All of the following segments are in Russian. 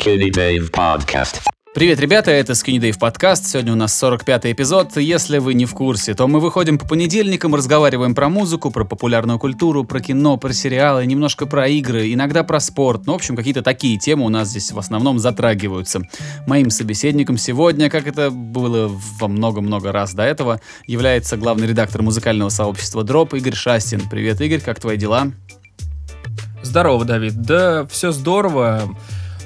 Skinny Dave Podcast. Привет, ребята, это Skinny Dave подкаст. Сегодня у нас 45-й эпизод. Если вы не в курсе, то мы выходим по понедельникам, разговариваем про музыку, про популярную культуру, про кино, про сериалы, немножко про игры, иногда про спорт. Ну, в общем, какие-то такие темы у нас здесь в основном затрагиваются. Моим собеседником сегодня, как это было во много-много раз до этого, является главный редактор музыкального сообщества Drop Игорь Шастин. Привет, Игорь, как твои дела? Здорово, Давид. Да, все здорово.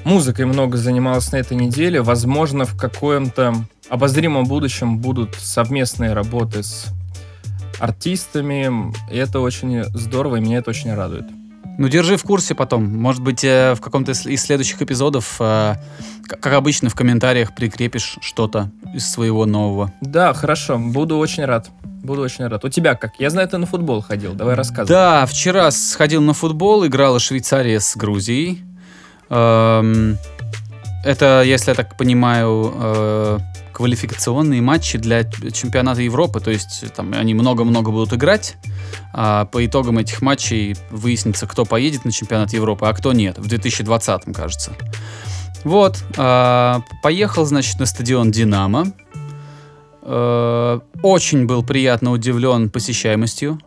Музыкой много занималась на этой неделе. Возможно, в каком-то обозримом будущем будут совместные работы с артистами. И это очень здорово, и меня это очень радует. Ну, держи в курсе потом. Может быть, э, в каком-то из следующих эпизодов, э, как обычно, в комментариях прикрепишь что-то из своего нового. Да, хорошо. Буду очень рад. Буду очень рад. У тебя как? Я знаю, ты на футбол ходил. Давай рассказывай. Да, вчера сходил на футбол, играла Швейцария с Грузией. Эм, это, если я так понимаю, э, квалификационные матчи для чемпионата Европы, то есть там они много-много будут играть, а по итогам этих матчей выяснится, кто поедет на чемпионат Европы, а кто нет, в 2020, кажется. Вот, э, поехал, значит, на стадион «Динамо», э, очень был приятно удивлен посещаемостью,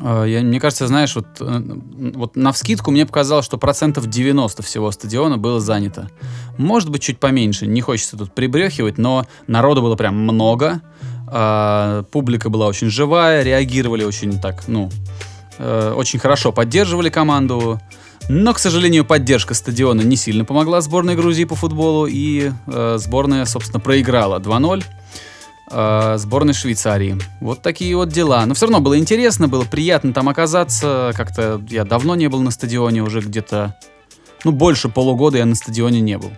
я, мне кажется, знаешь, вот, э, вот на вскидку мне показалось, что процентов 90 всего стадиона было занято. Может быть, чуть поменьше, не хочется тут прибрехивать, но народу было прям много, э, публика была очень живая, реагировали очень так, ну, э, очень хорошо поддерживали команду. Но, к сожалению, поддержка стадиона не сильно помогла сборной Грузии по футболу, и э, сборная, собственно, проиграла 2-0 э, сборной Швейцарии. Вот такие вот дела. Но все равно было интересно, было приятно там оказаться. Как-то я давно не был на стадионе, уже где-то, ну, больше полугода я на стадионе не был.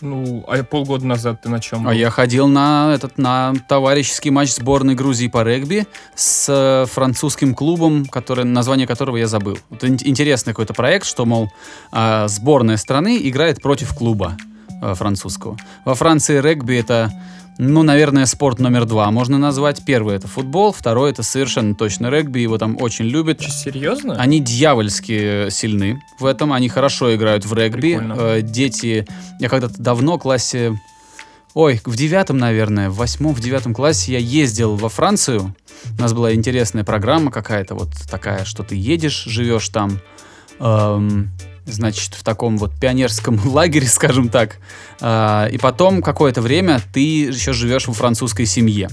Ну, а полгода назад ты на чем был? А я ходил на этот на товарищеский матч сборной Грузии по регби с э, французским клубом, который, название которого я забыл. Это интересный какой-то проект, что, мол, э, сборная страны играет против клуба э, французского. Во Франции регби это ну, наверное, спорт номер два можно назвать. Первый это футбол, второй это совершенно точно регби, его там очень любят. Че, серьезно? Они дьявольски сильны в этом, они хорошо играют в регби. Прикольно. Э, дети, я когда-то давно в классе, ой, в девятом, наверное, в восьмом, в девятом классе я ездил во Францию. У нас была интересная программа какая-то вот такая, что ты едешь, живешь там, эм, значит, в таком вот пионерском лагере, скажем так. А, и потом какое-то время ты еще живешь во французской семье.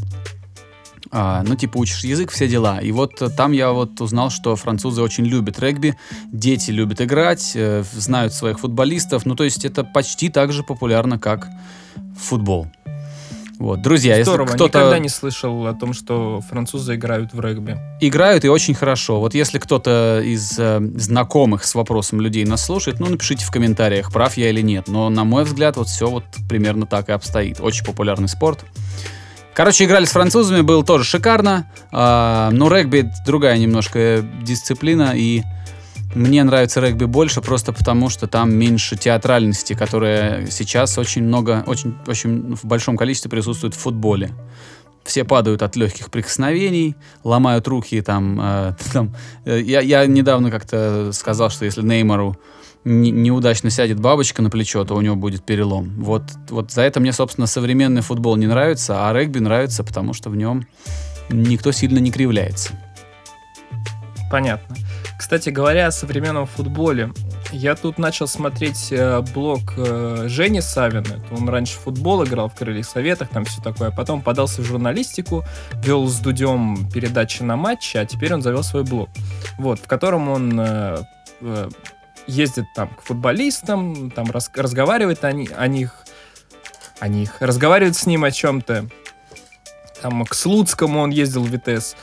А, ну, типа, учишь язык, все дела. И вот там я вот узнал, что французы очень любят регби, дети любят играть, э, знают своих футболистов. Ну, то есть это почти так же популярно, как футбол. Вот, друзья, Здорово, если кто-то... никогда не слышал о том, что французы играют в регби. Играют и очень хорошо. Вот если кто-то из э, знакомых с вопросом людей нас слушает, ну, напишите в комментариях, прав я или нет. Но, на мой взгляд, вот все вот примерно так и обстоит. Очень популярный спорт. Короче, играли с французами, было тоже шикарно. А, но регби другая немножко дисциплина, и мне нравится регби больше просто потому, что там меньше театральности, которая сейчас очень много, очень, очень в большом количестве присутствует в футболе. Все падают от легких прикосновений, ломают руки там. Э, там э, я, я недавно как-то сказал, что если Неймару не- неудачно сядет бабочка на плечо, то у него будет перелом. Вот, вот за это мне, собственно, современный футбол не нравится, а регби нравится, потому что в нем никто сильно не кривляется. Понятно. Кстати говоря о современном футболе, я тут начал смотреть э, блог э, Жени Савина. Он раньше футбол играл в Крыльях Советах, там все такое. Потом подался в журналистику, вел с Дудем передачи на матчи, а теперь он завел свой блог. Вот, в котором он э, ездит там к футболистам, там рас- разговаривает о, о них, о них, разговаривает с ним о чем-то. Там к Слуцкому он ездил в ВТС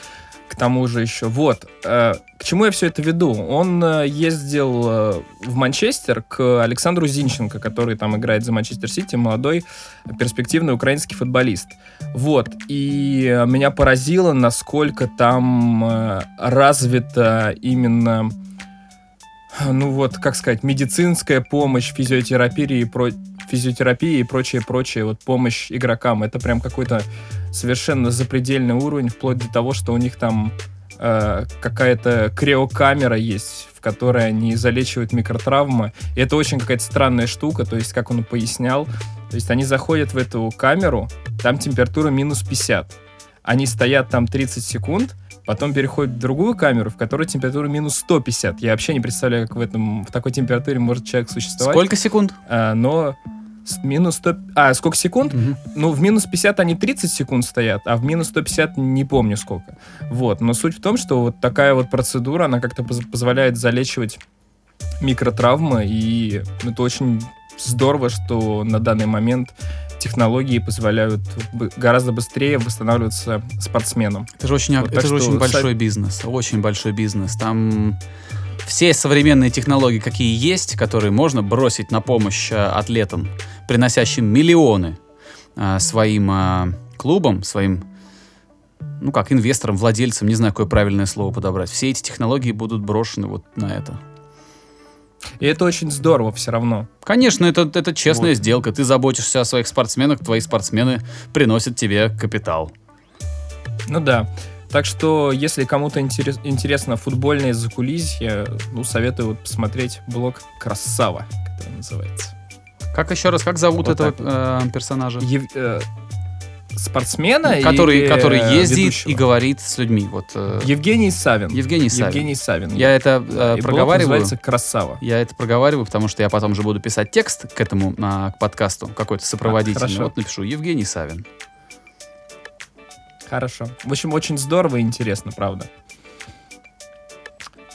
к тому же еще. Вот. э, к чему я все это веду? Он э, ездил э, в Манчестер к Александру Зинченко, который там играет за Манчестер Сити, молодой перспективный украинский футболист. Вот. И меня поразило, насколько там развита именно ну вот, как сказать, медицинская помощь, физиотерапия и, про... физиотерапия и прочее-прочее, вот помощь игрокам. Это прям какой-то совершенно запредельный уровень, вплоть до того, что у них там э, какая-то криокамера есть, в которой они залечивают микротравмы. И это очень какая-то странная штука, то есть, как он пояснял, то есть они заходят в эту камеру, там температура минус 50. Они стоят там 30 секунд, потом переходят в другую камеру, в которой температура минус 150. Я вообще не представляю, как в, этом, в такой температуре может человек существовать. Сколько секунд? А, но минус 100... А, сколько секунд? Мгм. Ну, в минус 50 они 30 секунд стоят, а в минус 150 не помню сколько. Вот. Но суть в том, что вот такая вот процедура, она как-то поз- позволяет залечивать микротравмы, и это очень здорово, что на данный момент технологии позволяют гораздо быстрее восстанавливаться спортсменам. Это же очень, Вот, это же что очень большой бизнес, очень большой бизнес. Там все современные технологии, какие есть, которые можно бросить на помощь э, атлетам, приносящим миллионы э, своим э, клубам, своим, ну как, инвесторам, владельцам, не знаю, какое правильное слово подобрать. Все эти технологии будут брошены вот на это. И это очень здорово все равно. Конечно, это, это честная Вот. сделка. Ты заботишься о своих спортсменах, твои спортсмены приносят тебе капитал. Ну да. Так что, если кому-то интерес- интересно футбольное закулисье, ну, советую вот посмотреть блог «Красава», который называется. Как еще раз, как зовут Вот этого э, персонажа? Ев- э, спортсмена который, или, который э, ездит ведущего? и говорит с людьми. Вот, э, Евгений Савин. Евгений Савин. Евгений Савин. Я это э, И блог проговариваю. называется «Красава». Я это проговариваю, потому что я потом же буду писать текст к этому а, к подкасту, какой-то сопроводительный. хорошо. вот напишу Евгений Савин. Хорошо. В общем, очень здорово и интересно, правда.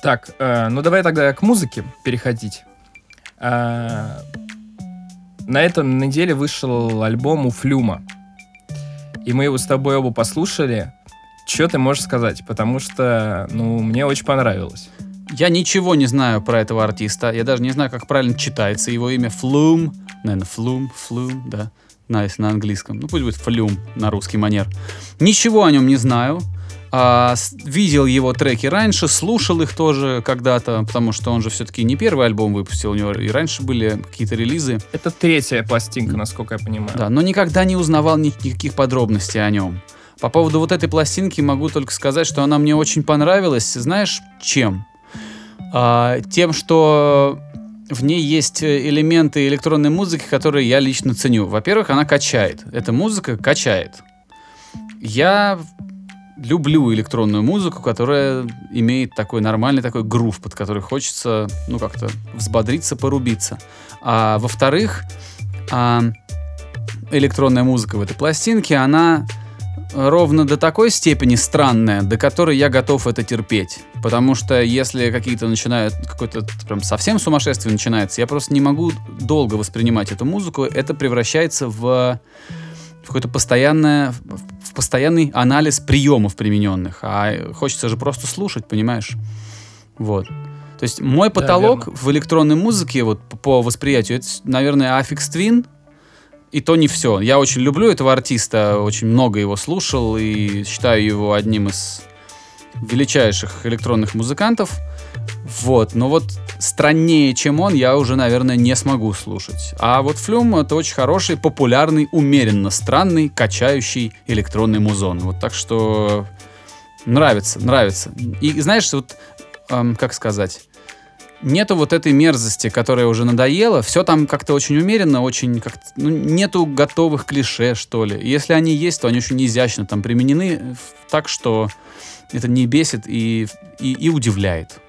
Так, э, ну давай тогда к музыке переходить. Э, на этом неделе вышел альбом у Флюма. И мы его с тобой оба послушали. Что ты можешь сказать? Потому что, ну, мне очень понравилось. Я ничего не знаю про этого артиста. Я даже не знаю, как правильно читается его имя. Флум. Наверное, Флум, Флум, да. На, если на английском. Ну, пусть будет Флюм на русский манер. Ничего о нем не знаю. А, видел его треки раньше, слушал их тоже когда-то, потому что он же все-таки не первый альбом выпустил, у него и раньше были какие-то релизы. Это третья пластинка, насколько я понимаю. Да, но никогда не узнавал ни- никаких подробностей о нем. По поводу вот этой пластинки могу только сказать, что она мне очень понравилась. Знаешь, чем? А, тем, что в ней есть э, элементы электронной музыки, которые я лично ценю. Во-первых, она качает. Эта музыка качает. Я люблю электронную музыку, которая имеет такой нормальный такой грув, под который хочется, ну, как-то взбодриться, порубиться. А во-вторых, а, электронная музыка в этой пластинке, она ровно до такой степени странная, до которой я готов это терпеть. Потому что если какие-то начинают, какое-то прям совсем сумасшествие начинается, я просто не могу долго воспринимать эту музыку. Это превращается в, в какое-то постоянное, в постоянный анализ приемов примененных. А хочется же просто слушать, понимаешь? Вот. То есть мой Да, потолок верно. в электронной музыке, вот по- по восприятию, это, наверное, Affix Twin, и то не все. Я очень люблю этого артиста, очень много его слушал и считаю его одним из величайших электронных музыкантов. Вот, но вот страннее, чем он, я уже, наверное, не смогу слушать. А вот Флюм это очень хороший, популярный, умеренно странный, качающий электронный музон. Вот так что нравится, нравится. И знаешь, вот эм, как сказать, нету вот этой мерзости, которая уже надоела. Все там как-то очень умеренно, очень как ну, нету готовых клише, что ли. Если они есть, то они очень изящно там применены так, что это не бесит и, и, и удивляет.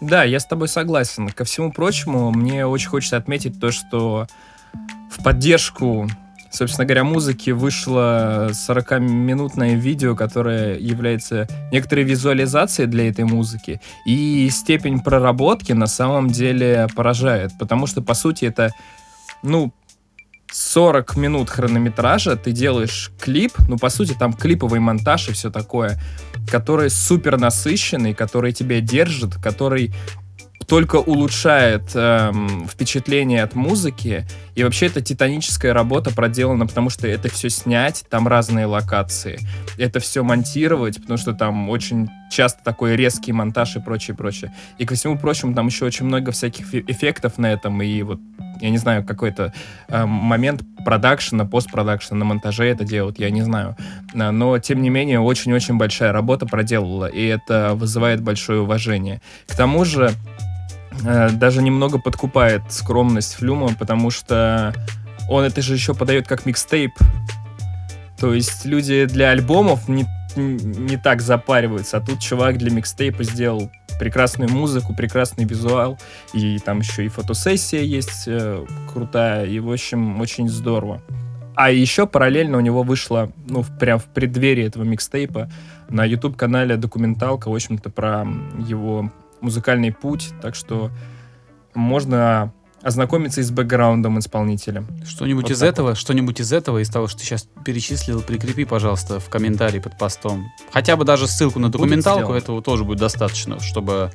Да, я с тобой согласен. Ко всему прочему, мне очень хочется отметить то, что в поддержку, собственно говоря, музыки вышло 40-минутное видео, которое является некоторой визуализацией для этой музыки. И степень проработки на самом деле поражает, потому что, по сути, это, ну, 40 минут хронометража, ты делаешь клип, ну, по сути, там клиповый монтаж и все такое, который супер насыщенный, который тебя держит, который только улучшает эм, впечатление от музыки. И вообще это титаническая работа проделана, потому что это все снять, там разные локации. Это все монтировать, потому что там очень часто такой резкий монтаж и прочее, прочее. И ко всему прочему, там еще очень много всяких эф- эффектов на этом, и вот я не знаю, какой-то э, момент продакшена, постпродакшена, на монтаже это делают, я не знаю. Э, но, тем не менее, очень-очень большая работа проделала, и это вызывает большое уважение. К тому же, даже немного подкупает скромность Флюма, потому что он это же еще подает как микстейп. То есть люди для альбомов не, не так запариваются, а тут чувак для микстейпа сделал прекрасную музыку, прекрасный визуал, и там еще и фотосессия есть э, крутая, и, в общем, очень здорово. А еще параллельно у него вышла, ну, в, прям в преддверии этого микстейпа на YouTube-канале документалка, в общем-то, про его музыкальный путь, так что можно ознакомиться и с бэкграундом исполнителя. Что-нибудь Вот из этого, что-нибудь из этого, из того, что ты сейчас перечислил, прикрепи, пожалуйста, в комментарии под постом. Хотя бы даже ссылку на документалку, этого тоже будет достаточно, чтобы,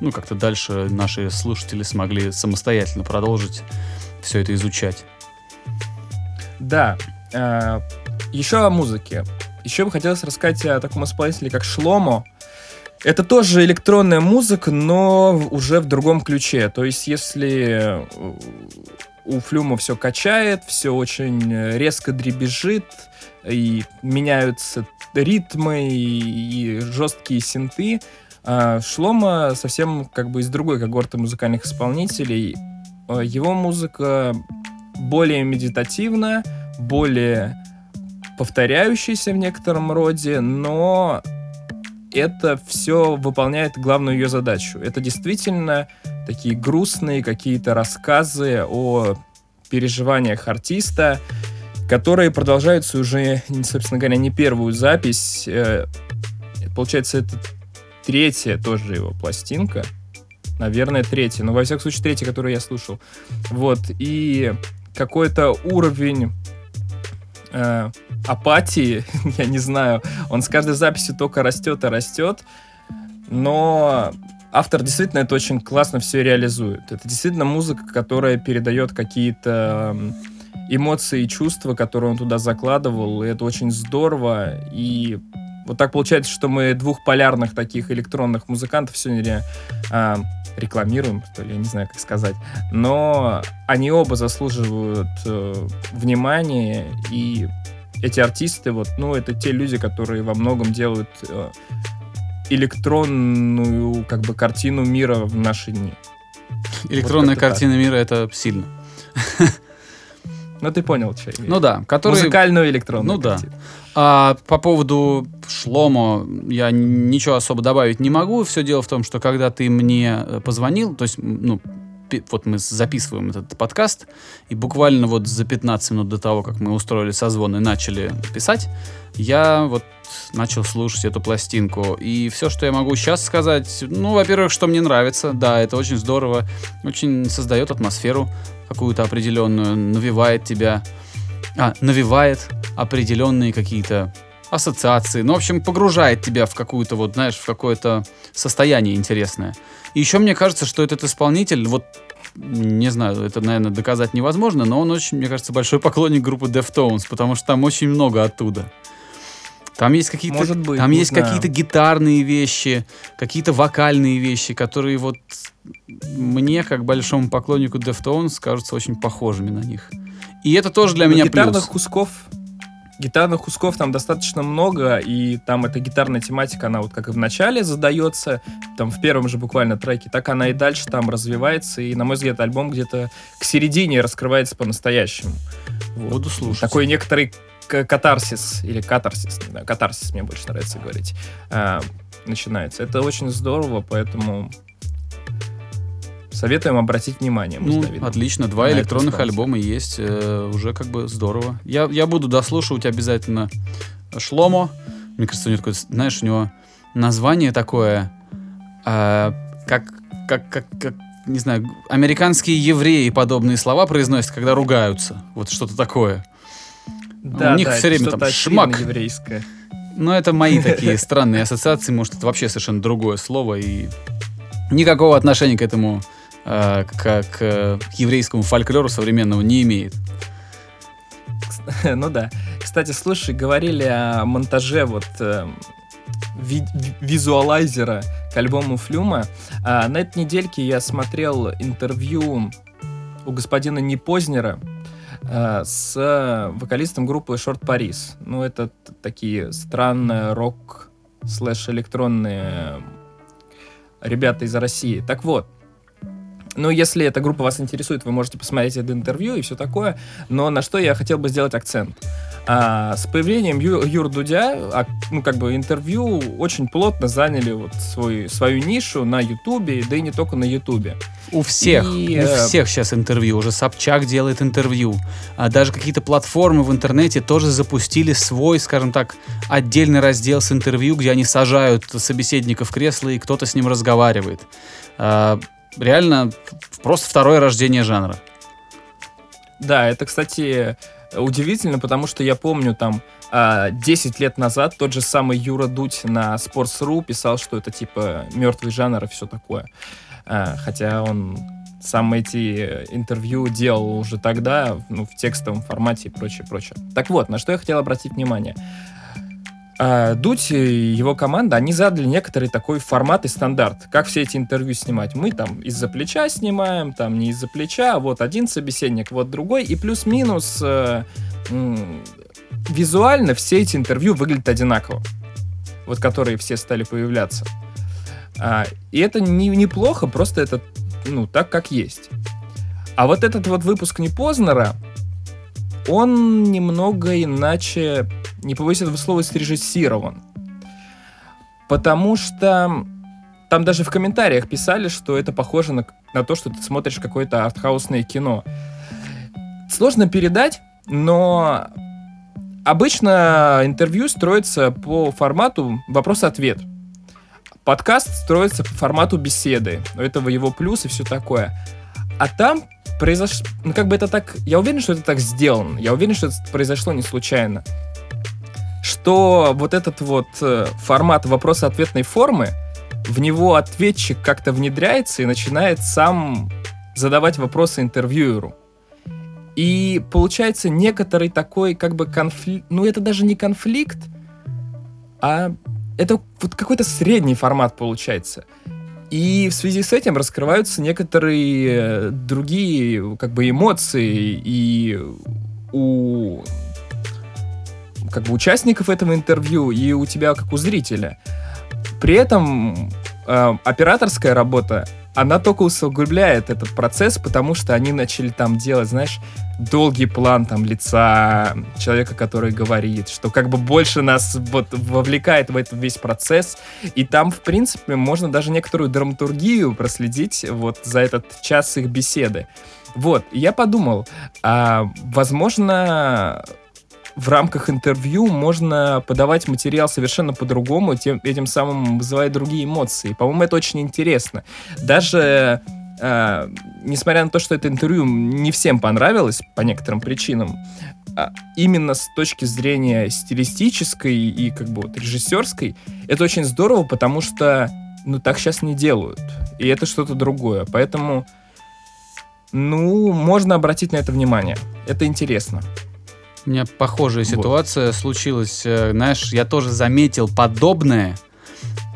ну, как-то дальше наши слушатели смогли самостоятельно продолжить все это изучать. Да. э, еще о музыке. Еще бы хотелось рассказать о таком исполнителе, как Шломо. Это тоже электронная музыка, но уже в другом ключе. То есть, если э, у Флюма все качает, все очень резко дребезжит, и меняются ритмы и, и жесткие синты, а Шлома совсем как бы из другой когорты музыкальных исполнителей. Э, Его музыка более медитативная, более повторяющаяся в некотором роде, но это все выполняет главную ее задачу. Это действительно такие грустные какие-то рассказы о переживаниях артиста, которые продолжаются уже, собственно говоря, не первую запись. Э, Получается, это третья тоже его пластинка. Наверное, третья. Но, во всяком случае, третья, которую я слушал. Вот. И какой-то уровень э, апатии, я не знаю, он с каждой записью только растет и растет, но автор действительно это очень классно все реализует. Это действительно музыка, которая передает какие-то эмоции и чувства, которые он туда закладывал, и это очень здорово, и вот так получается, что мы двух полярных таких электронных музыкантов сегодня а, рекламируем, что ли, я не знаю, как сказать. Но они оба заслуживают э, внимания, и эти артисты, вот, ну, это те люди, которые во многом делают э, электронную, как бы, картину мира в наши дни. Электронная так. картина мира — это сильно. Ну, ты понял, что я имею Ну да, который... Музыкальную электронную Ну да. картину. А по поводу Шломо я ничего особо добавить не могу. Все дело в том, что когда ты мне э, позвонил, то есть, ну, вот мы записываем этот подкаст, и буквально вот за 15 минут до того, как мы устроили созвон и начали писать, я вот начал слушать эту пластинку. И все, что я могу сейчас сказать, ну, во-первых, что мне нравится, да, это очень здорово, очень создает атмосферу какую-то определенную, навевает тебя, а, навевает определенные какие-то ассоциации. Ну, в общем, погружает тебя в какую-то, вот, знаешь, в какое-то состояние интересное. И еще мне кажется, что этот исполнитель, вот, не знаю, это, наверное, доказать невозможно, но он очень, мне кажется, большой поклонник группы Deftones, потому что там очень много оттуда. Там есть какие-то, Может быть, там есть знаю. какие-то гитарные вещи, какие-то вокальные вещи, которые вот мне, как большому поклоннику Deftones, кажутся очень похожими на них. И это тоже для Но меня гитарных плюс. кусков гитарных кусков там достаточно много, и там эта гитарная тематика, она вот как и в начале задается, там в первом же буквально треке, так она и дальше там развивается, и, на мой взгляд, альбом где-то к середине раскрывается по-настоящему. Вот. Буду слушать. Такой некоторый катарсис, или катарсис, не знаю, катарсис мне больше нравится говорить, а, начинается. Это очень здорово, поэтому советуем обратить внимание. Ну, отлично, два электронных альбома есть, э, уже как бы здорово. Я, я буду дослушивать обязательно Шломо. Мне кажется, у него такое, знаешь, у него название такое, э, как, как, как, как, не знаю, американские евреи подобные слова произносят, когда ругаются. Вот что-то такое. Да, у них да, это время там шмак. еврейское. Но это мои такие странные ассоциации, может, это вообще совершенно другое слово, и никакого отношения к этому, э, к, э, к еврейскому фольклору современного не имеет. Ну да. Кстати, слушай, говорили о монтаже вот ви- ви- визуалайзера к альбому Флюма. А, на этой недельке я смотрел интервью у господина Непознера э, с вокалистом группы Short Paris. Ну, это такие странные рок слэш электронные ребята из России. Так вот, ну, если эта группа вас интересует, вы можете посмотреть это интервью и все такое. Но на что я хотел бы сделать акцент? А, с появлением Ю, Юр Дудя, а, ну, как бы интервью очень плотно заняли вот свой, свою нишу на Ютубе, да и не только на Ютубе. У всех, И, у э, всех сейчас интервью. Уже Собчак делает интервью. А даже какие-то платформы в интернете тоже запустили свой, скажем так, отдельный раздел с интервью, где они сажают собеседника в кресло и кто-то с ним разговаривает. А, реально просто второе рождение жанра. Да, это, кстати, удивительно, потому что я помню там а, 10 лет назад тот же самый Юра Дудь на Sports.ru писал, что это типа мертвый жанр и все такое. А, хотя он сам эти интервью делал уже тогда, ну, в текстовом формате и прочее, прочее. Так вот, на что я хотел обратить внимание. А, и его команда, они задали некоторый такой формат и стандарт, как все эти интервью снимать. Мы там из-за плеча снимаем, там не из-за плеча, а вот один собеседник, вот другой, и плюс-минус э, визуально все эти интервью выглядят одинаково. Вот которые все стали появляться. А, и это не, неплохо, просто это, ну, так, как есть. А вот этот вот выпуск Непознера, он немного иначе, не побоюсь этого слова, срежиссирован. Потому что там даже в комментариях писали, что это похоже на, на то, что ты смотришь какое-то артхаусное кино. Сложно передать, но обычно интервью строится по формату вопрос-ответ. Подкаст строится по формату беседы. У этого его плюс и все такое. А там произошло... Ну, как бы это так... Я уверен, что это так сделано. Я уверен, что это произошло не случайно. Что вот этот вот э, формат вопрос-ответной формы, в него ответчик как-то внедряется и начинает сам задавать вопросы интервьюеру. И получается некоторый такой как бы конфликт... Ну, это даже не конфликт, а это вот какой-то средний формат получается. И в связи с этим раскрываются некоторые э, другие как бы эмоции и у как бы участников этого интервью и у тебя как у зрителя. При этом э, операторская работа, она только усугубляет этот процесс, потому что они начали там делать, знаешь, долгий план там лица человека, который говорит, что как бы больше нас вот вовлекает в этот весь процесс, и там, в принципе, можно даже некоторую драматургию проследить вот за этот час их беседы. Вот, я подумал, а, возможно, в рамках интервью можно подавать материал совершенно по-другому, тем, этим самым вызывая другие эмоции. По-моему, это очень интересно. Даже э, несмотря на то, что это интервью не всем понравилось по некоторым причинам, а именно с точки зрения стилистической и как бы вот режиссерской, это очень здорово, потому что ну так сейчас не делают. И это что-то другое. Поэтому, ну, можно обратить на это внимание. Это интересно. У меня похожая ситуация случилась. э, Знаешь, я тоже заметил подобное.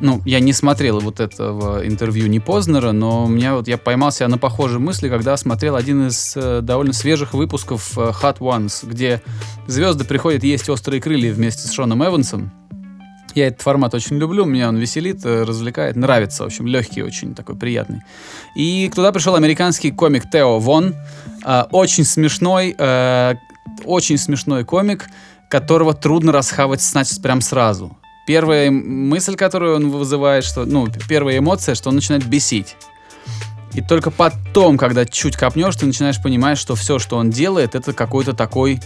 Ну, я не смотрел вот этого интервью не Познера, но у меня вот я поймал себя на похожей мысли, когда смотрел один из э, довольно свежих выпусков э, Hot Ones, где звезды приходят есть острые крылья вместе с Шоном Эвансом. Я этот формат очень люблю, меня он веселит, э, развлекает, нравится, в общем, легкий, очень такой приятный. И туда пришел американский комик Тео Вон, э, очень смешной, э, очень смешной комик, которого трудно расхавать, значит, прям сразу. Первая мысль, которую он вызывает, что, ну, первая эмоция, что он начинает бесить. И только потом, когда чуть копнешь, ты начинаешь понимать, что все, что он делает, это какой-то такой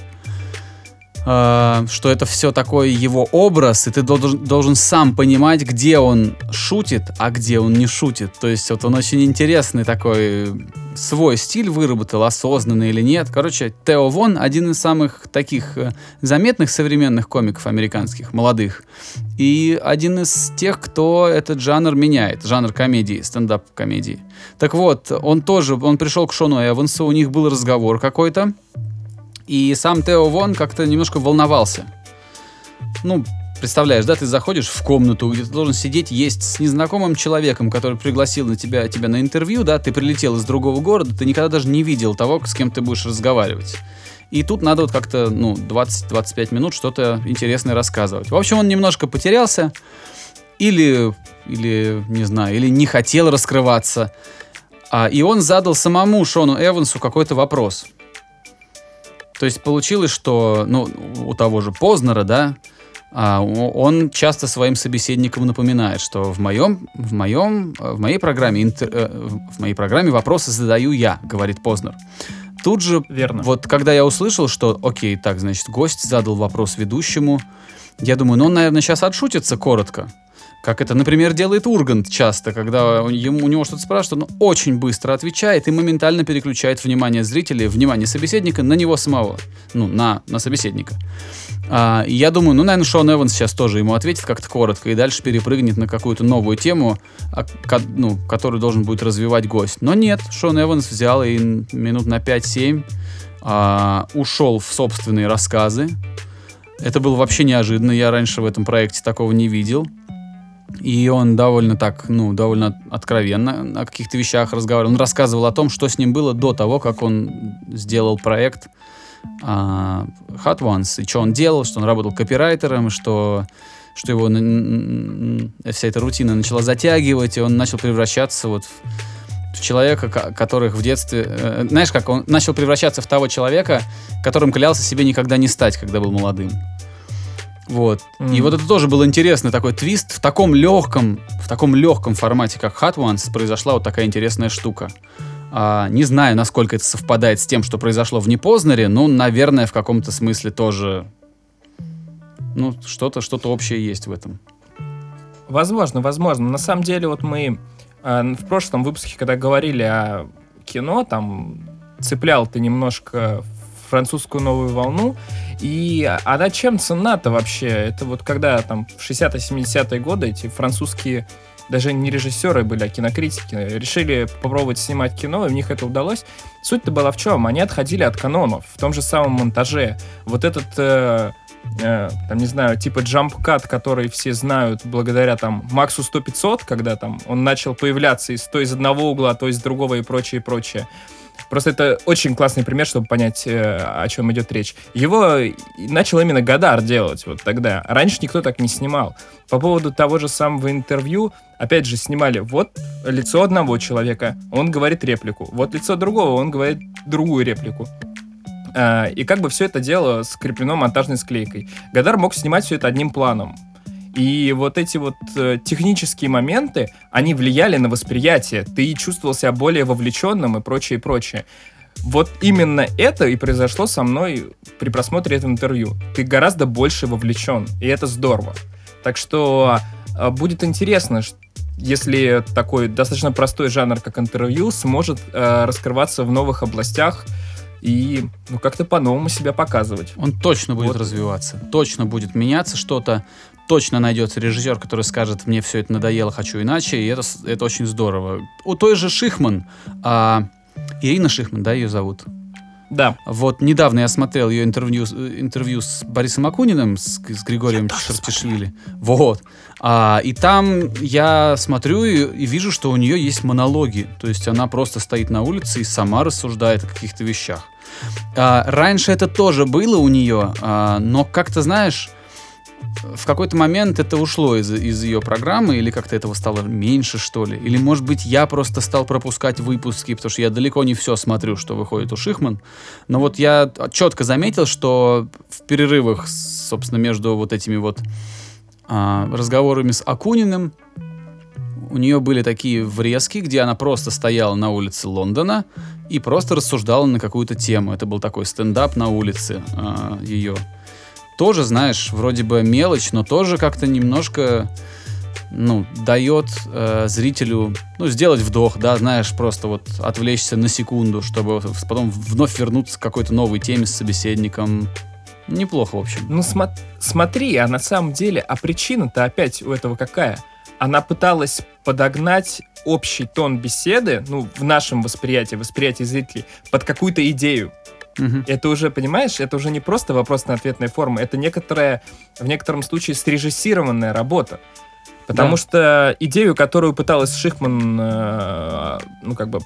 э, что это все такой его образ, и ты должен, должен сам понимать, где он шутит, а где он не шутит. То есть вот он очень интересный такой свой стиль выработал, осознанный или нет. Короче, Тео Вон один из самых таких э, заметных современных комиков американских, молодых. И один из тех, кто этот жанр меняет, жанр комедии, стендап-комедии. Так вот, он тоже, он пришел к Шону Эвансу, у них был разговор какой-то, и сам Тео Вон как-то немножко волновался. Ну, представляешь, да, ты заходишь в комнату, где ты должен сидеть, есть с незнакомым человеком, который пригласил на тебя, тебя на интервью, да, ты прилетел из другого города, ты никогда даже не видел того, с кем ты будешь разговаривать. И тут надо вот как-то, ну, 20-25 минут что-то интересное рассказывать. В общем, он немножко потерялся, или, или, не знаю, или не хотел раскрываться. А, и он задал самому Шону Эвансу какой-то вопрос. То есть получилось, что, ну, у того же Познера, да, а, он часто своим собеседникам напоминает, что в моем, в моем, в моей программе, интер, э, в моей программе вопросы задаю я, говорит Познер. Тут же, Верно. вот когда я услышал, что, окей, так, значит, гость задал вопрос ведущему, я думаю, ну он, наверное, сейчас отшутится коротко. Как это, например, делает Ургант часто, когда ему, у него что-то спрашивают, он очень быстро отвечает и моментально переключает внимание зрителей, внимание собеседника на него самого, ну, на, на собеседника. А, я думаю, ну, наверное, Шон Эванс сейчас тоже ему ответит как-то коротко и дальше перепрыгнет на какую-то новую тему, а, ко, ну, которую должен будет развивать гость. Но нет, Шон Эванс взял и минут на 5-7 а, ушел в собственные рассказы. Это было вообще неожиданно, я раньше в этом проекте такого не видел. И он довольно так, ну, довольно откровенно о каких-то вещах разговаривал. Он рассказывал о том, что с ним было до того, как он сделал проект uh, Hot Ones, и что он делал, что он работал копирайтером, что, что его вся эта рутина начала затягивать, и он начал превращаться вот в, человека, которых в детстве... Э, знаешь, как он начал превращаться в того человека, которым клялся себе никогда не стать, когда был молодым. Вот. Mm. И вот это тоже был интересный такой твист. В таком легком, в таком легком формате, как Hot Ones, произошла вот такая интересная штука. А, не знаю, насколько это совпадает с тем, что произошло в Непознере, но, наверное, в каком-то смысле тоже ну, что-то что общее есть в этом. Возможно, возможно. На самом деле, вот мы э, в прошлом выпуске, когда говорили о кино, там цеплял ты немножко французскую новую волну. И она чем цена-то вообще? Это вот когда там в 60-70-е годы эти французские даже не режиссеры были, а кинокритики, решили попробовать снимать кино, и у них это удалось. Суть-то была в чем? Они отходили от канонов в том же самом монтаже. Вот этот, э, э, там, не знаю, типа джамп-кат, который все знают благодаря там Максу 100-500, когда там он начал появляться из то из одного угла, то из другого и прочее, и прочее. Просто это очень классный пример, чтобы понять, э, о чем идет речь. Его начал именно Гадар делать вот тогда. Раньше никто так не снимал. По поводу того же самого интервью, опять же, снимали вот лицо одного человека, он говорит реплику. Вот лицо другого, он говорит другую реплику. А, и как бы все это дело скреплено монтажной склейкой. Гадар мог снимать все это одним планом. И вот эти вот э, технические моменты, они влияли на восприятие. Ты чувствовал себя более вовлеченным и прочее, и прочее. Вот именно это и произошло со мной при просмотре этого интервью. Ты гораздо больше вовлечен, и это здорово. Так что э, будет интересно, если такой достаточно простой жанр, как интервью, сможет э, раскрываться в новых областях и ну, как-то по-новому себя показывать. Он точно будет вот. развиваться, точно будет меняться что-то точно найдется режиссер, который скажет, мне все это надоело, хочу иначе, и это, это очень здорово. У той же Шихман, а, Ирина Шихман, да, ее зовут? Да. Вот недавно я смотрел ее интервью, интервью с Борисом Акуниным, с, с Григорием Шартишвили. Вот. А, и там я смотрю и, и вижу, что у нее есть монологи. То есть она просто стоит на улице и сама рассуждает о каких-то вещах. А, раньше это тоже было у нее, а, но как-то, знаешь, в какой-то момент это ушло из, из ее программы, или как-то этого стало меньше, что ли? Или, может быть, я просто стал пропускать выпуски, потому что я далеко не все смотрю, что выходит у Шихман. Но вот я четко заметил, что в перерывах, собственно, между вот этими вот а, разговорами с Акуниным, у нее были такие врезки, где она просто стояла на улице Лондона и просто рассуждала на какую-то тему. Это был такой стендап на улице а, ее тоже, знаешь, вроде бы мелочь, но тоже как-то немножко ну, дает э, зрителю, ну, сделать вдох, да, знаешь, просто вот отвлечься на секунду, чтобы потом вновь вернуться к какой-то новой теме с собеседником. Неплохо, в общем. Ну, смо- смотри, а на самом деле, а причина-то опять у этого какая? Она пыталась подогнать общий тон беседы, ну, в нашем восприятии, восприятии зрителей, под какую-то идею. Мгм. Это уже, понимаешь, это уже не просто вопрос на ответная форма, это некоторая, в некотором случае, срежиссированная работа. Потому Да. что идею, которую пыталась Шихман, э, ну, как бы,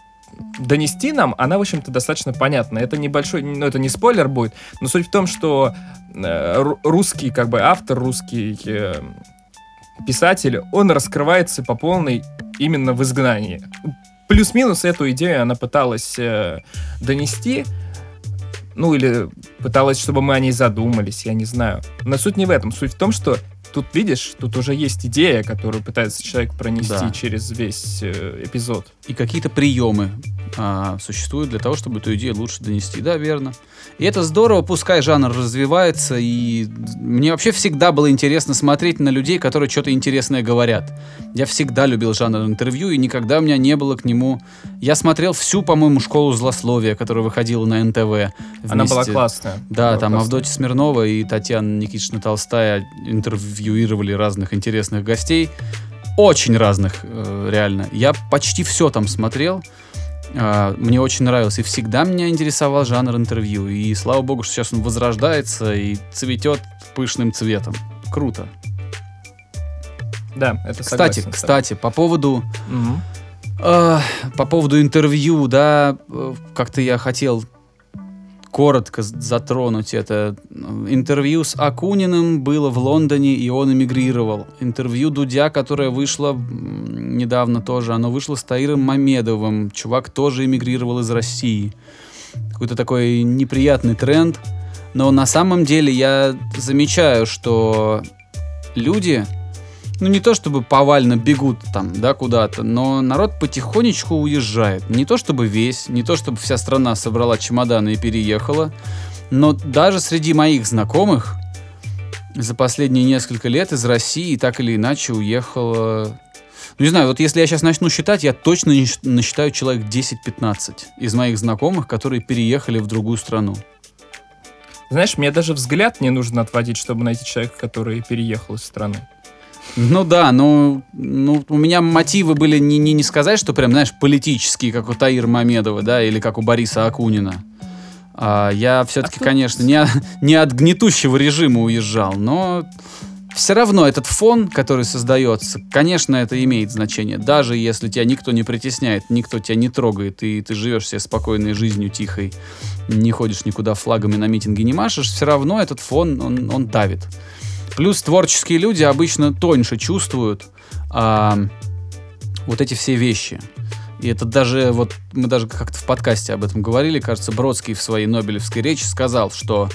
донести нам, она, в общем-то, достаточно понятна. Это небольшой, ну, это не спойлер будет, но суть в том, что э, ру- русский, как бы, автор, русский э, писатель, он раскрывается по полной именно в изгнании. Плюс-минус эту идею она пыталась э, донести, ну или пыталась, чтобы мы о ней задумались, я не знаю. Но суть не в этом. Суть в том, что тут, видишь, тут уже есть идея, которую пытается человек пронести Да. через весь э, эпизод. И какие-то приемы а, существуют для того, чтобы эту идею лучше донести. Да, верно. И это здорово, пускай жанр развивается, и мне вообще всегда было интересно смотреть на людей, которые что-то интересное говорят. Я всегда любил жанр интервью, и никогда у меня не было к нему... Я смотрел всю, по-моему, школу злословия, которая выходила на НТВ. Она была вместе- классная. Да, Была там классная. Авдотья Смирнова и Татьяна Никитична Толстая интервьюировали разных интересных гостей. Очень разных, э, реально. Я почти все там смотрел. А, Мне очень нравилось. И всегда меня интересовал жанр интервью. И слава богу, что сейчас он возрождается и цветет пышным цветом. Круто. Да, это Кстати, согласен кстати, по поводу Мгм. А, по поводу интервью, да, э, как-то я хотел коротко затронуть это. Интервью с Акуниным было в Лондоне, и он эмигрировал. Интервью Дудя, которое вышло недавно тоже, оно вышло с Таиром Мамедовым. Чувак тоже эмигрировал из России. Какой-то такой неприятный тренд. Но на самом деле я замечаю, что люди, ну не то чтобы повально бегут там, да, куда-то, но народ потихонечку уезжает. Не то чтобы весь, не то чтобы вся страна собрала чемоданы и переехала, но даже среди моих знакомых за последние несколько лет из России так или иначе уехало... Ну, не знаю, вот если я сейчас начну считать, я точно насчитаю человек 10-15 из моих знакомых, которые переехали в другую страну. Знаешь, мне даже взгляд не нужно отводить, чтобы найти человека, который переехал из страны. Ну да, но ну, у меня мотивы были не, не, не сказать, что прям, знаешь, политические, как у Таира Мамедова, да, или как у Бориса Акунина. А, я все-таки, тут- конечно, не, не от гнетущего режима уезжал, но все равно этот фон, который создается, конечно, это имеет значение. Даже если тебя никто не притесняет, никто тебя не трогает, и ты живешь себе спокойной жизнью тихой, не ходишь никуда флагами на митинги не машешь, все равно этот фон, он, он давит. Плюс творческие люди обычно тоньше чувствуют а, вот эти все вещи. И это даже, вот мы даже как-то в подкасте об этом говорили, кажется, Бродский в своей Нобелевской речи сказал, что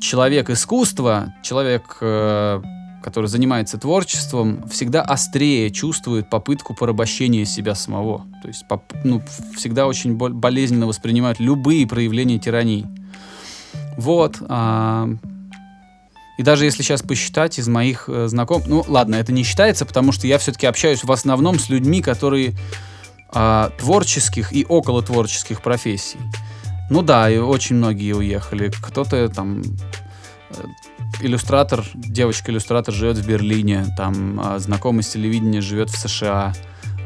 человек искусства, человек, э, который занимается творчеством, всегда острее чувствует попытку порабощения себя самого. То есть ну, всегда очень бол- болезненно воспринимают любые проявления тирании. Вот. а, и даже если сейчас посчитать из моих э, знакомых, ну ладно, это не считается, потому что я все-таки общаюсь в основном с людьми, которые а, творческих и около творческих профессий. Ну да, и очень многие уехали. Кто-то там э, иллюстратор, девочка-иллюстратор живет в Берлине, там а, знакомый с телевидения живет в США,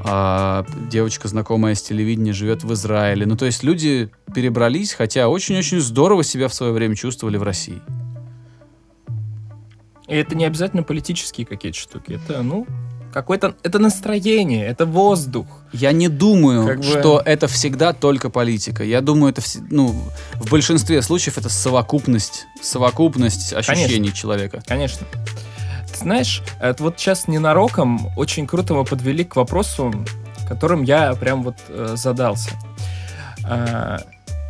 а, девочка, знакомая с телевидения, живет в Израиле. Ну то есть люди перебрались, хотя очень-очень здорово себя в свое время чувствовали в России. И это не обязательно политические какие-то штуки. Это, ну, какое-то... Это настроение, это воздух. Я не думаю, Как бы- что это всегда только политика. Я думаю, это вс- ну, в большинстве случаев это совокупность, совокупность ощущений человека. Конечно. Ты знаешь, это вот сейчас ненароком очень круто мы подвели к вопросу, которым я прям вот э, задался. А,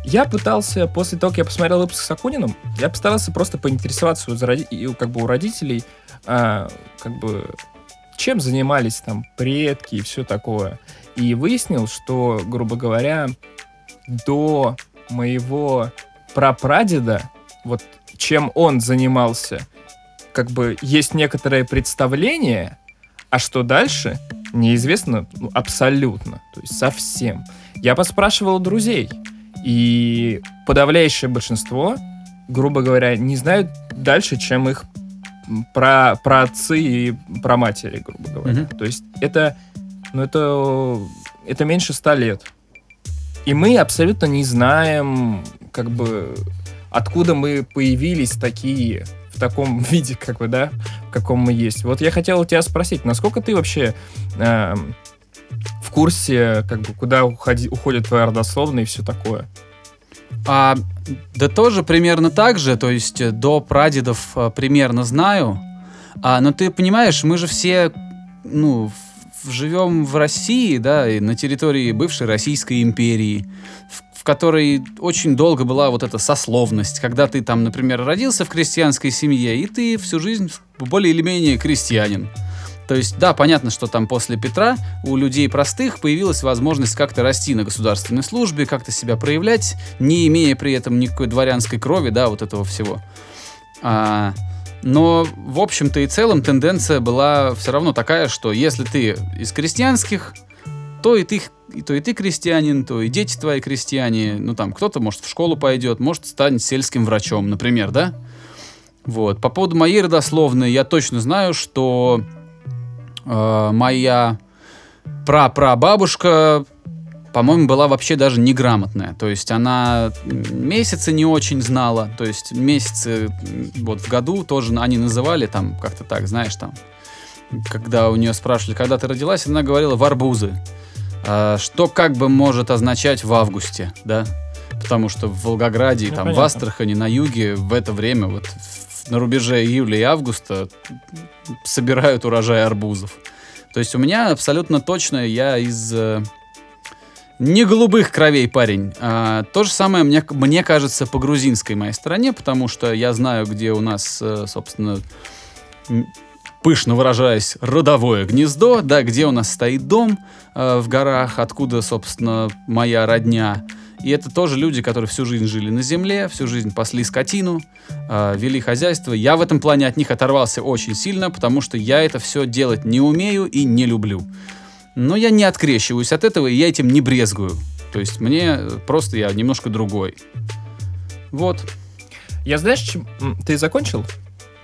я пытался, после того, как я посмотрел выпуск с Акуниным, я постарался просто поинтересоваться у, как бы у родителей, а, как бы, чем занимались там предки и все такое. И выяснил, что, грубо говоря, до моего прапрадеда, вот чем он занимался, как бы есть некоторое представление, а что дальше, неизвестно ну, абсолютно, то есть совсем. Я поспрашивал друзей, и подавляющее большинство, грубо говоря, не знают дальше, чем их про, про отцы и про матери, грубо говоря. Мгм. То есть это, ну это, это меньше ста лет. И мы абсолютно не знаем, как бы откуда мы появились такие в таком виде, как бы, да, в каком мы есть. Вот я хотел у тебя спросить, насколько ты вообще э, в курсе, как бы, куда уходи, уходит твоя родословная и все такое? А, да тоже примерно так же, то есть э, до прадедов а, примерно знаю. А, но ты понимаешь, мы же все, ну, живем в России, да, и на территории бывшей Российской империи, в, в которой очень долго была вот эта сословность, когда ты там, например, родился в крестьянской семье, и ты всю жизнь более или менее крестьянин. То есть, да, понятно, что там после Петра у людей простых появилась возможность как-то расти на государственной службе, как-то себя проявлять, не имея при этом никакой дворянской крови, да, вот этого всего. А, но, в общем-то и целом, тенденция была все равно такая, что если ты из крестьянских, то и ты, то и ты крестьянин, то и дети твои крестьяне. Ну, там, кто-то, может, в школу пойдет, может, станет сельским врачом, например, да? Вот. По поводу моей родословной, я точно знаю, что э, моя прапрабабушка, по-моему, была вообще даже неграмотная. То есть она месяцы не очень знала. То есть месяцы вот в году тоже они называли там как-то так, знаешь, там. Когда у нее спрашивали, когда ты родилась, она говорила в арбузы. Э, что как бы может означать в августе, да? Потому что в Волгограде, ну, там, понятно. в Астрахани, на юге в это время вот на рубеже июля и августа собирают урожай арбузов. То есть у меня абсолютно точно я из э, не голубых кровей парень. А, то же самое мне, мне кажется по грузинской моей стороне, потому что я знаю, где у нас, э, собственно, пышно выражаясь, родовое гнездо, да, где у нас стоит дом э, в горах, откуда, собственно, моя родня. И это тоже люди, которые всю жизнь жили на земле, всю жизнь пасли скотину, э, вели хозяйство. Я в этом плане от них оторвался очень сильно, потому что я это все делать не умею и не люблю. Но я не открещиваюсь от этого, и я этим не брезгую. То есть мне просто я немножко другой. Вот. Я знаешь, чем... ты закончил?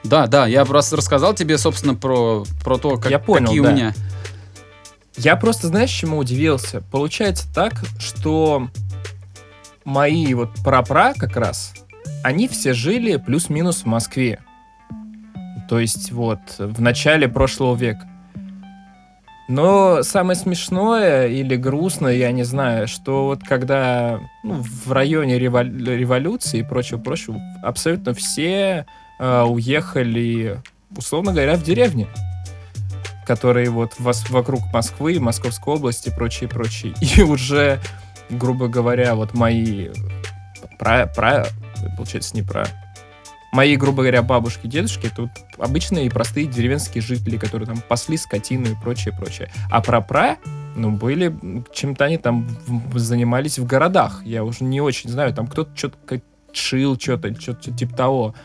Да, да, я просто рассказал тебе, собственно, про, про то, как, я понял, какие да. у меня. Я просто, знаешь, чему удивился? Получается так, что мои вот прапра как раз, они все жили плюс-минус в Москве. То есть вот в начале прошлого века. Но самое смешное или грустное, я не знаю, что вот когда ну, в районе револю- революции и прочего-прочего, абсолютно все э, уехали, условно говоря, в деревни, которые вот вас вокруг Москвы, Московской области и прочее, прочее. И уже грубо говоря, вот мои про, про получается, не про мои, грубо говоря, бабушки, дедушки, вот обычные простые деревенские жители, которые там пасли скотину и прочее, прочее. А про-пра, ну, были, чем-то они там занимались в городах. Я уже не очень знаю, там кто-то что-то шил, что-то, что-то типа того.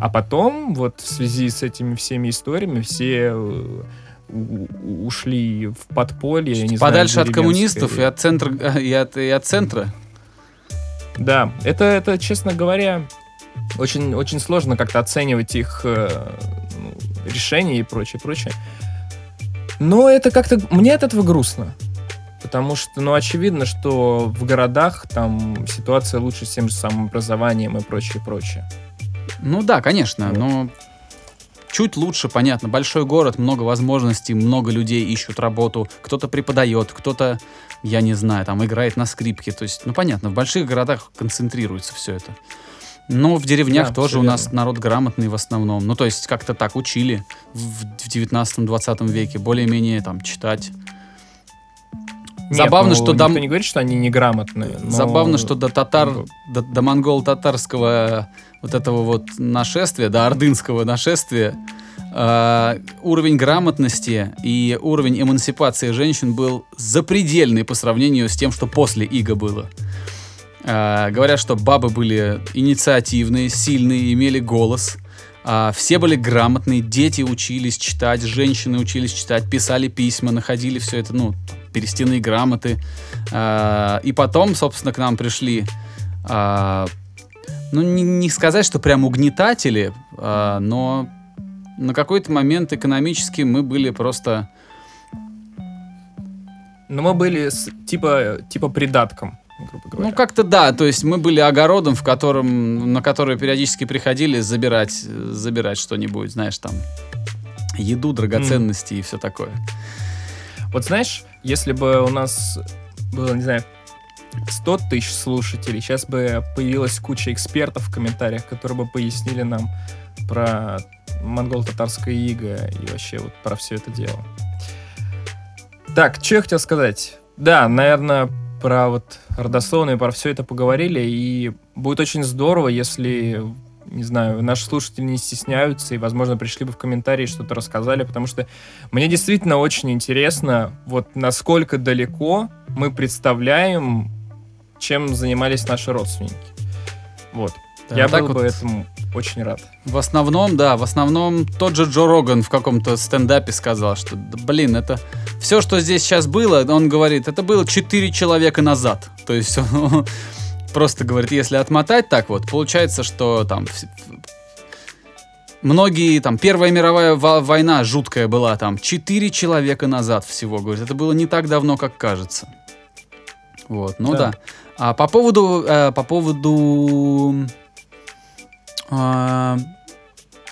А потом, вот в связи с этими всеми историями, все э, ушли в подполье. Я не Подальше знаю, от коммунистов и от центра и от, и от центра. Да, это, это, честно говоря, очень, очень сложно как-то оценивать их э, ну, решения и прочее, прочее. Но это как-то... Мне от этого грустно. Потому что, ну, очевидно, что в городах там ситуация лучше с тем же самым образованием и прочее, прочее. Ну да, конечно, вот. но чуть лучше, понятно. Большой город, много возможностей, много людей ищут работу. Кто-то преподает, кто-то, я не знаю, там играет на скрипке. То есть, ну понятно, в больших городах концентрируется все это. Но в деревнях да, тоже у нас народ грамотный в основном. Ну, то есть как-то так учили в 19-20 веке, более-менее там читать. Нет, Забавно, ну, что никто до... не говорит, что они неграмотные. Но... Забавно, что до татар, ну, до, до монгол-татарского вот этого вот нашествия, до ордынского нашествия, э, уровень грамотности и уровень эмансипации женщин был запредельный по сравнению с тем, что после Иго было. Э, говорят, что бабы были инициативные, сильные, имели голос. Uh, все были грамотные, дети учились читать, женщины учились читать, писали письма, находили все это, ну, перестяные грамоты. И потом, собственно, к нам пришли, ну, не, не сказать, что прям угнетатели, но на какой-то момент экономически мы были просто... Ну, мы были с, типа, типа придатком грубо говоря. Ну, как-то да, то есть мы были огородом, в котором, на который периодически приходили забирать, забирать что-нибудь, знаешь, там, еду, драгоценности и все такое. Вот знаешь, если бы у нас было, не знаю, 100 тысяч слушателей, сейчас бы появилась куча экспертов в комментариях, которые бы пояснили нам про монгол-татарское иго и вообще вот про все это дело. Так, что я хотел сказать? Да, наверное, про вот родословные, про все это поговорили, и будет очень здорово, если, не знаю, наши слушатели не стесняются и, возможно, пришли бы в комментарии, что-то рассказали, потому что мне действительно очень интересно, вот насколько далеко мы представляем, чем занимались наши родственники. Вот. Да, Я так был бы вот. этому очень рад. В основном, да, в основном тот же Джо Роган в каком-то стендапе сказал, что, да, блин, это все, что здесь сейчас было, он говорит, это было 4 человека назад. То есть он просто говорит, если отмотать так вот, получается, что там многие, там, Первая мировая во- война жуткая была там 4 человека назад всего, говорит, это было не так давно, как кажется. Вот, ну Да. да. А по поводу, э, по поводу а,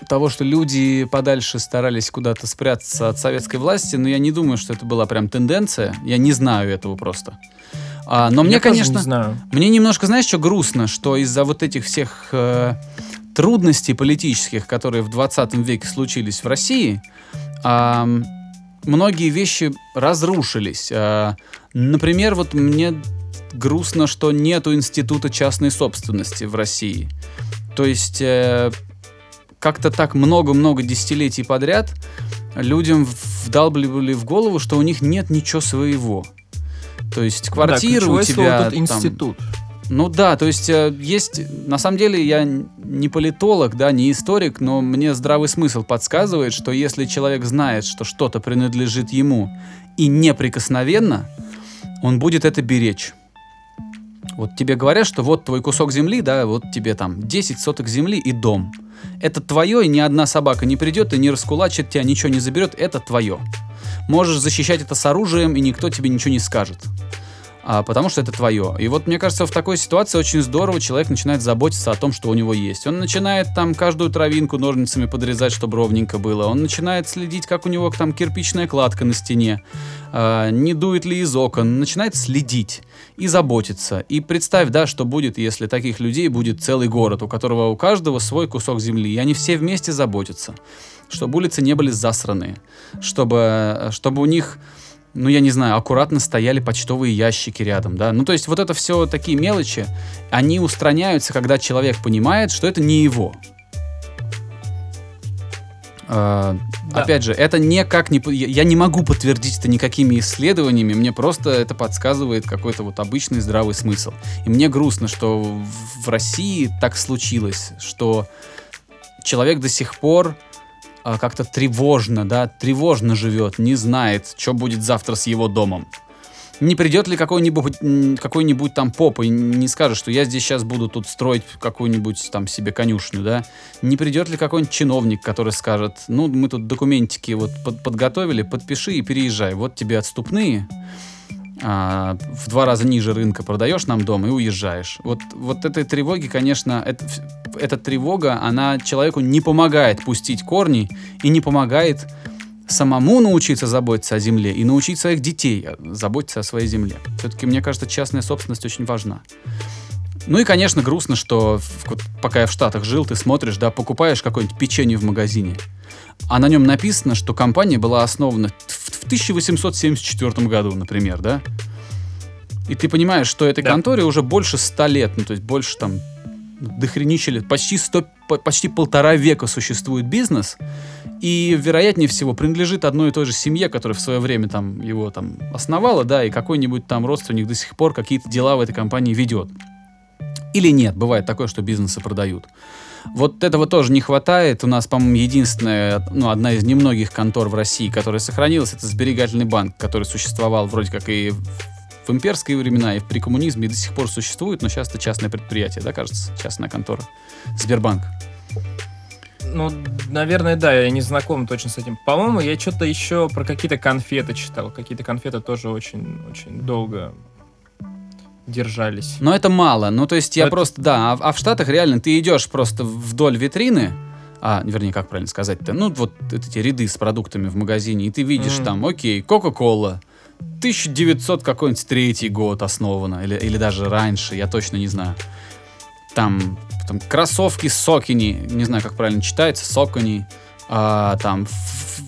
того, что люди подальше старались куда-то спрятаться от советской власти, но я не думаю, что это была прям тенденция. Я не знаю этого просто. А, но мне, Я тоже конечно, не знаю. мне немножко, знаешь, что грустно, что из-за вот этих всех э, трудностей политических, которые в 20 веке случились в России, ам, многие вещи разрушились. А, например, вот мне грустно, что нету института частной собственности в России. То есть э, как-то так много-много десятилетий подряд людям вдалбливали в голову, что у них нет ничего своего. То есть квартира Ну да, у тебя слово тут там, институт. ну да, то есть э, есть, на самом деле я не политолог, да, не историк, но мне здравый смысл подсказывает, что если человек знает, что что-то принадлежит ему и неприкосновенно, он будет это беречь. Вот тебе говорят, что вот твой кусок земли, да, вот тебе там 10 соток земли и дом. Это твое, и ни одна собака не придет и не раскулачит тебя, ничего не заберет, это твое. Можешь защищать это с оружием, и никто тебе ничего не скажет а, потому что это твое. И вот мне кажется, в такой ситуации очень здорово человек начинает заботиться о том, что у него есть. Он начинает там каждую травинку ножницами подрезать, чтобы ровненько было. Он начинает следить, как у него там кирпичная кладка на стене, а, не дует ли из окон. Начинает следить и заботиться. И представь, да, что будет, если таких людей будет целый город, у которого у каждого свой кусок земли, и они все вместе заботятся, чтобы улицы не были засраны, чтобы, чтобы у них ну, я не знаю, аккуратно стояли почтовые ящики рядом, да. Ну, то есть вот это все такие мелочи, они устраняются, когда человек понимает, что это не его. А, Да. Опять же, это никак не... Я не могу подтвердить это никакими исследованиями, мне просто это подсказывает какой-то вот обычный здравый смысл. И мне грустно, что в России так случилось, что человек до сих пор как-то тревожно, да, тревожно живет, не знает, что будет завтра с его домом. Не придет ли какой-нибудь, какой-нибудь там поп и не скажет, что я здесь сейчас буду тут строить какую-нибудь там себе конюшню, да? Не придет ли какой-нибудь чиновник, который скажет, ну, мы тут документики вот под- подготовили, подпиши и переезжай. Вот тебе отступные, а, в два раза ниже рынка продаешь нам дом и уезжаешь. Вот, вот этой тревоги, конечно, это, эта тревога, она человеку не помогает пустить корни и не помогает самому научиться заботиться о земле и научить своих детей заботиться о своей земле. Все-таки, мне кажется, частная собственность очень важна. Ну и, конечно, грустно, что вот пока я в Штатах жил, ты смотришь, да, покупаешь какое-нибудь печенье в магазине, а на нем написано, что компания была основана в в 1874 году, например, да? И ты понимаешь, что этой Да. конторе уже больше ста лет, ну то есть больше там дохренища лет, почти, 100, по- почти полтора века существует бизнес, и, вероятнее всего, принадлежит одной и той же семье, которая в свое время там его там основала, да, и какой-нибудь там родственник до сих пор какие-то дела в этой компании ведет. Или нет, бывает такое, что бизнесы продают. Вот этого тоже не хватает. У нас, по-моему, единственная, ну, одна из немногих контор в России, которая сохранилась, это сберегательный банк, который существовал вроде как и в имперские времена, и при коммунизме, до сих пор существует, но сейчас это частное предприятие, да, кажется, частная контора. Сбербанк. Ну, наверное, да, я не знаком точно с этим. По-моему, я что-то еще про какие-то конфеты читал. Какие-то конфеты тоже очень, очень долго держались. Но это мало. Ну, то есть я Это- просто, да, а, в- а в Штатах реально ты идешь просто вдоль витрины, а, вернее, как правильно сказать-то, ну, вот эти ряды с продуктами в магазине, и ты видишь Мгм. там, окей, Кока-Кола, 1900 какой-нибудь третий год основана, или, или даже раньше, я точно не знаю. Там, там кроссовки Сокини, не знаю, как правильно читается, Сокини. А, там в-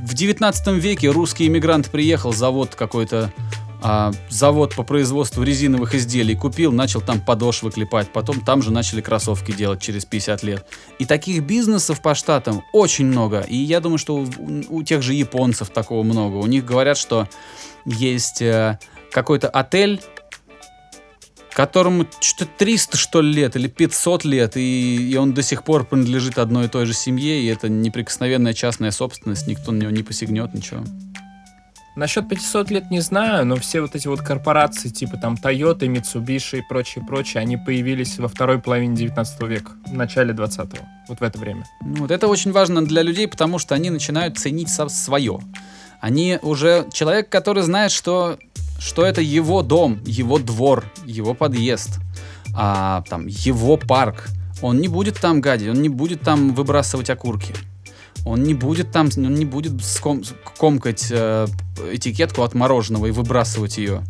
в 19 веке русский иммигрант приехал, завод какой-то, а, завод по производству резиновых изделий купил, начал там подошвы клепать, потом там же начали кроссовки делать через 50 лет. И таких бизнесов по штатам очень много. И я думаю, что у, у тех же японцев такого много. У них говорят, что есть э, какой-то отель, которому что-то 300 что ли лет или 500 лет, и, и он до сих пор принадлежит одной и той же семье, и это неприкосновенная частная собственность, никто на него не посягнет, ничего. Насчет 500 лет не знаю, но все вот эти вот корпорации, типа там Toyota, Mitsubishi и прочее, прочее, они появились во второй половине 19 века, в начале 20-го, вот в это время. Ну, вот это очень важно для людей, потому что они начинают ценить свое. Они уже человек, который знает, что, что это его дом, его двор, его подъезд, а, там, его парк. Он не будет там гадить, он не будет там выбрасывать окурки. Он не будет там, он не будет ском- комкать э, этикетку от мороженого и выбрасывать ее.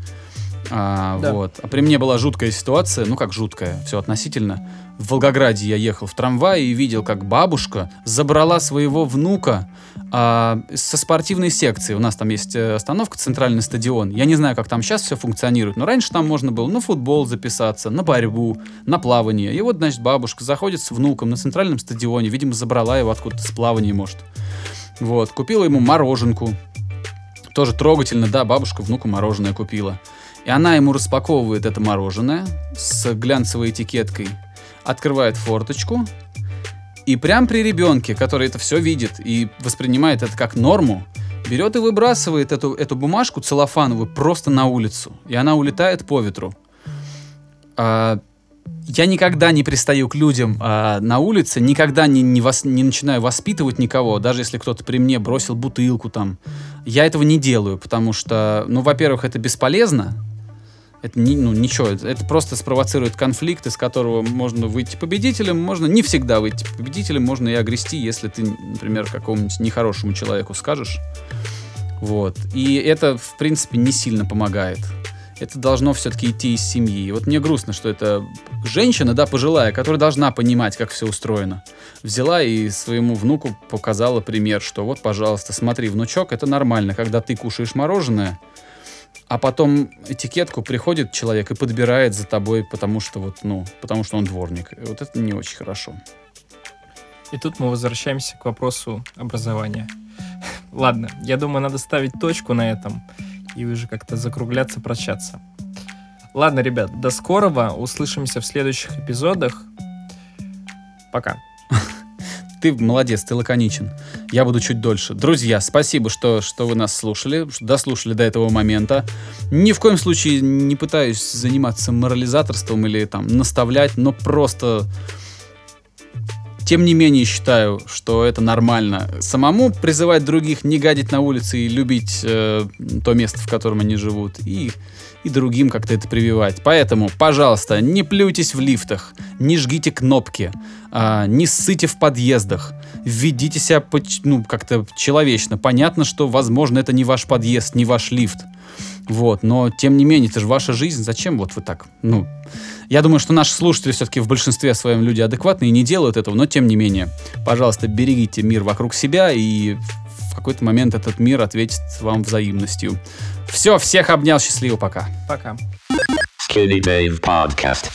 А, Да. вот. а при мне была жуткая ситуация, ну как жуткая, все относительно. В Волгограде я ехал в трамвае и видел, как бабушка забрала своего внука а, со спортивной секции. У нас там есть э, остановка, центральный стадион. Я не знаю, как там сейчас все функционирует, но раньше там можно было на футбол записаться, на борьбу, на плавание. И вот, значит, бабушка заходит с внуком на центральном стадионе, видимо, забрала его откуда-то с плавания, может. Вот, купила ему мороженку. Тоже трогательно, да, бабушка внуку мороженое купила. И она ему распаковывает это мороженое с глянцевой этикеткой, открывает форточку, и прям при ребенке, который это все видит и воспринимает это как норму, берет и выбрасывает эту, эту бумажку целлофановую просто на улицу. И она улетает по ветру. А, я никогда не пристаю к людям а, на улице, никогда не, не, вос- не начинаю воспитывать никого, даже если кто-то при мне бросил бутылку там. Я этого не делаю, потому что, ну, во-первых, это бесполезно. Это не, ну, ничего, это, просто спровоцирует конфликт, из которого можно выйти победителем, можно не всегда выйти победителем, можно и огрести, если ты, например, какому-нибудь нехорошему человеку скажешь. Вот. И это, в принципе, не сильно помогает. Это должно все-таки идти из семьи. И вот мне грустно, что это женщина, да, пожилая, которая должна понимать, как все устроено. Взяла и своему внуку показала пример, что вот, пожалуйста, смотри, внучок, это нормально, когда ты кушаешь мороженое, а потом этикетку приходит человек и подбирает за тобой, потому что вот, ну, потому что он дворник. И вот это не очень хорошо. И тут мы возвращаемся к вопросу образования. Ладно, я думаю, надо ставить точку на этом и уже как-то закругляться, прощаться. Ладно, ребят, до скорого. Услышимся в следующих эпизодах. Пока. Ты молодец, ты лаконичен. Я буду чуть дольше. Друзья, спасибо, что, что вы нас слушали, что дослушали до этого момента. Ни в коем случае не пытаюсь заниматься морализаторством или там наставлять, но просто... Тем не менее считаю, что это нормально. Самому призывать других не гадить на улице и любить э, то место, в котором они живут, и, и другим как-то это прививать. Поэтому, пожалуйста, не плюйтесь в лифтах, не жгите кнопки, а, не ссыте в подъездах, ведите себя ну, как-то человечно. Понятно, что, возможно, это не ваш подъезд, не ваш лифт. Вот, но тем не менее, это же ваша жизнь. Зачем вот вы так? Ну, я думаю, что наши слушатели все-таки в большинстве своем люди адекватные и не делают этого, но тем не менее, пожалуйста, берегите мир вокруг себя, и какой-то момент этот мир ответит вам взаимностью. Все, всех обнял, счастливо, пока. Пока. Skinny Dave Podcast.